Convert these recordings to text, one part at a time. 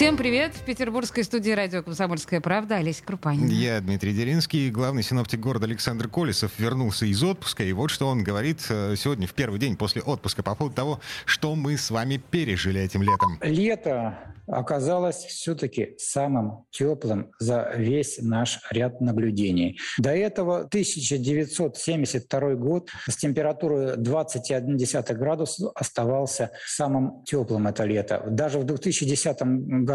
Всем привет! В петербургской студии радио «Комсомольская правда» Олеся Крупанина. Я Дмитрий Деринский. Главный синоптик города Александр Колесов вернулся из отпуска. И вот что он говорит э, сегодня, в первый день после отпуска, по поводу того, что мы с вами пережили этим летом. Лето оказалось все-таки самым теплым за весь наш ряд наблюдений. До этого 1972 год с температурой 20,1 градус оставался самым теплым это лето. Даже в 2010 году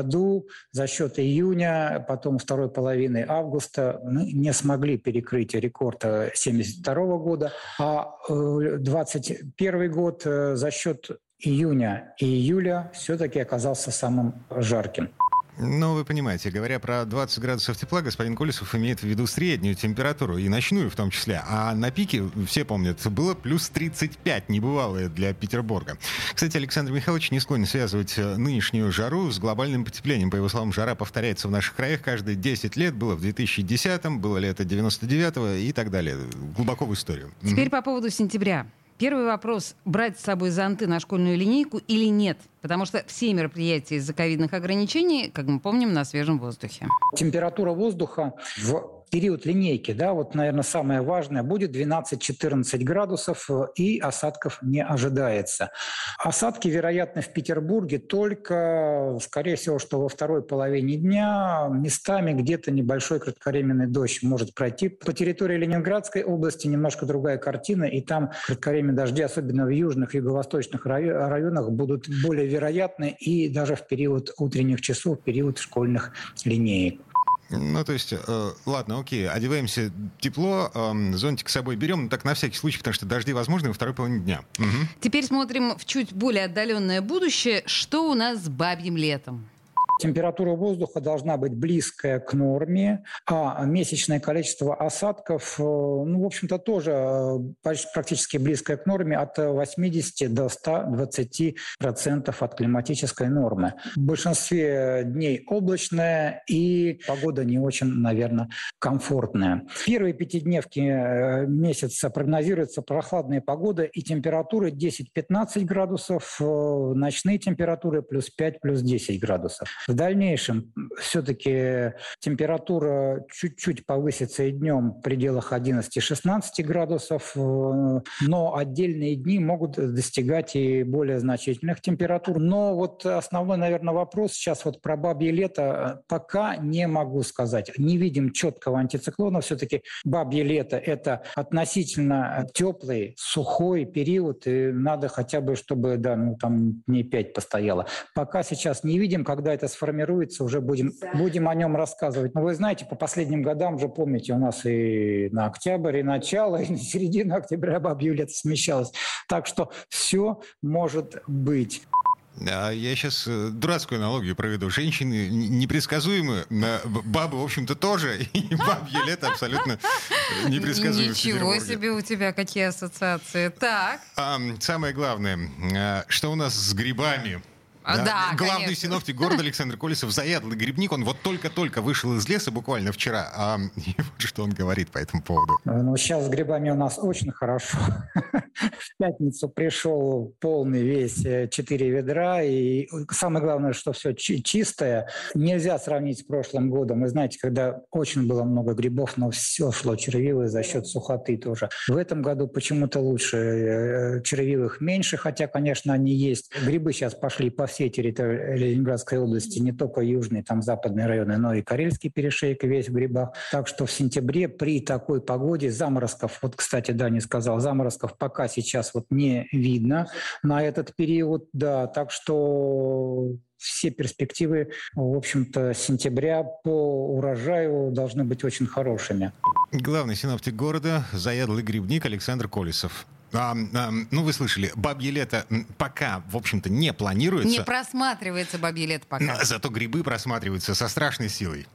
за счет июня, потом второй половины августа мы не смогли перекрыть рекорд 1972 года, а 2021 э, год э, за счет июня и июля все-таки оказался самым жарким. Ну, вы понимаете, говоря про 20 градусов тепла, господин Колесов имеет в виду среднюю температуру, и ночную в том числе. А на пике, все помнят, было плюс 35, небывалое для Петербурга. Кстати, Александр Михайлович не склонен связывать э, нынешнюю жару с глобальным потеплением. По его словам, жара повторяется в наших краях каждые 10 лет. Было в 2010-м, было лето 99-го и так далее. Глубоко в историю. Теперь по поводу сентября. Первый вопрос. Брать с собой зонты на школьную линейку или нет? Потому что все мероприятия из-за ковидных ограничений, как мы помним, на свежем воздухе. Температура воздуха в период линейки, да, вот, наверное, самое важное, будет 12-14 градусов э, и осадков не ожидается. Осадки, вероятно, в Петербурге только, скорее всего, что во второй половине дня местами где-то небольшой кратковременный дождь может пройти. По территории Ленинградской области немножко другая картина, и там кратковременные дожди, особенно в южных юго-восточных районах, будут более вероятны и даже в период утренних часов, в период школьных линеек. Ну, то есть, э, ладно, окей, одеваемся тепло, э, зонтик с собой берем, так на всякий случай, потому что дожди возможны во второй половине дня. Угу. Теперь смотрим в чуть более отдаленное будущее. Что у нас с бабьим летом? Температура воздуха должна быть близкая к норме, а месячное количество осадков, э, ну, в общем-то, тоже э, практически близкое к норме от 80 до 120 процентов от климатической нормы. В большинстве дней облачная и погода не очень, наверное, комфортная. Первые пятидневки э, месяца прогнозируется прохладная погода и температуры 10-15 градусов, ночные температуры плюс 5, плюс 10 градусов. В дальнейшем все-таки температура чуть-чуть повысится и днем в пределах 11-16 градусов, э, но отдельные дни могут достигать и более значительных температур. Но вот основной, наверное, вопрос сейчас вот про бабье лето пока не могу сказать. Не видим четкого антициклона. Все-таки бабье лето – это относительно теплый, сухой период, и надо хотя бы, чтобы да, ну, там дней 5 постояло. Пока сейчас не видим, когда это сформируется, уже будем, будем о нем рассказывать. Но вы знаете, по последним годам уже помните, у нас и на октябрь, и начало, и на середину октября бабье лето смещалось. Так что все может быть. А я сейчас э, дурацкую аналогию проведу. Женщины непредсказуемы, бабы, в общем-то, тоже, и бабье лето абсолютно непредсказуемо. Ничего себе у тебя какие ассоциации. Так. А, самое главное, а, что у нас с грибами? А, да, да Главный конечно. синоптик города Александр Колесов, заядлый грибник, он вот только-только вышел из леса буквально вчера. А и вот что он говорит по этому поводу. Ну, сейчас с грибами у нас очень хорошо. В пятницу пришел полный весь 4 э, ведра, и самое главное, что все чистое. Нельзя сравнить с прошлым годом. Вы знаете, когда очень было много грибов, но все шло червивое за счет сухоты тоже. В этом году почему-то лучше э, червивых меньше, хотя, конечно, они есть. Грибы сейчас пошли по всей территории Ленинградской области, не только южные, там западные районы, но и Карельский перешейк весь в грибах. Так что в сентябре при такой погоде заморозков, вот, кстати, да, не сказал, заморозков пока сейчас вот не видно на этот период, да, так что все перспективы, в общем-то, сентября по урожаю должны быть очень хорошими. Главный синоптик города, заядлый грибник Александр Колесов. А, а, ну, вы слышали, бабье лето пока, в общем-то, не планируется. Не просматривается бабье лето пока. Зато грибы просматриваются со страшной силой.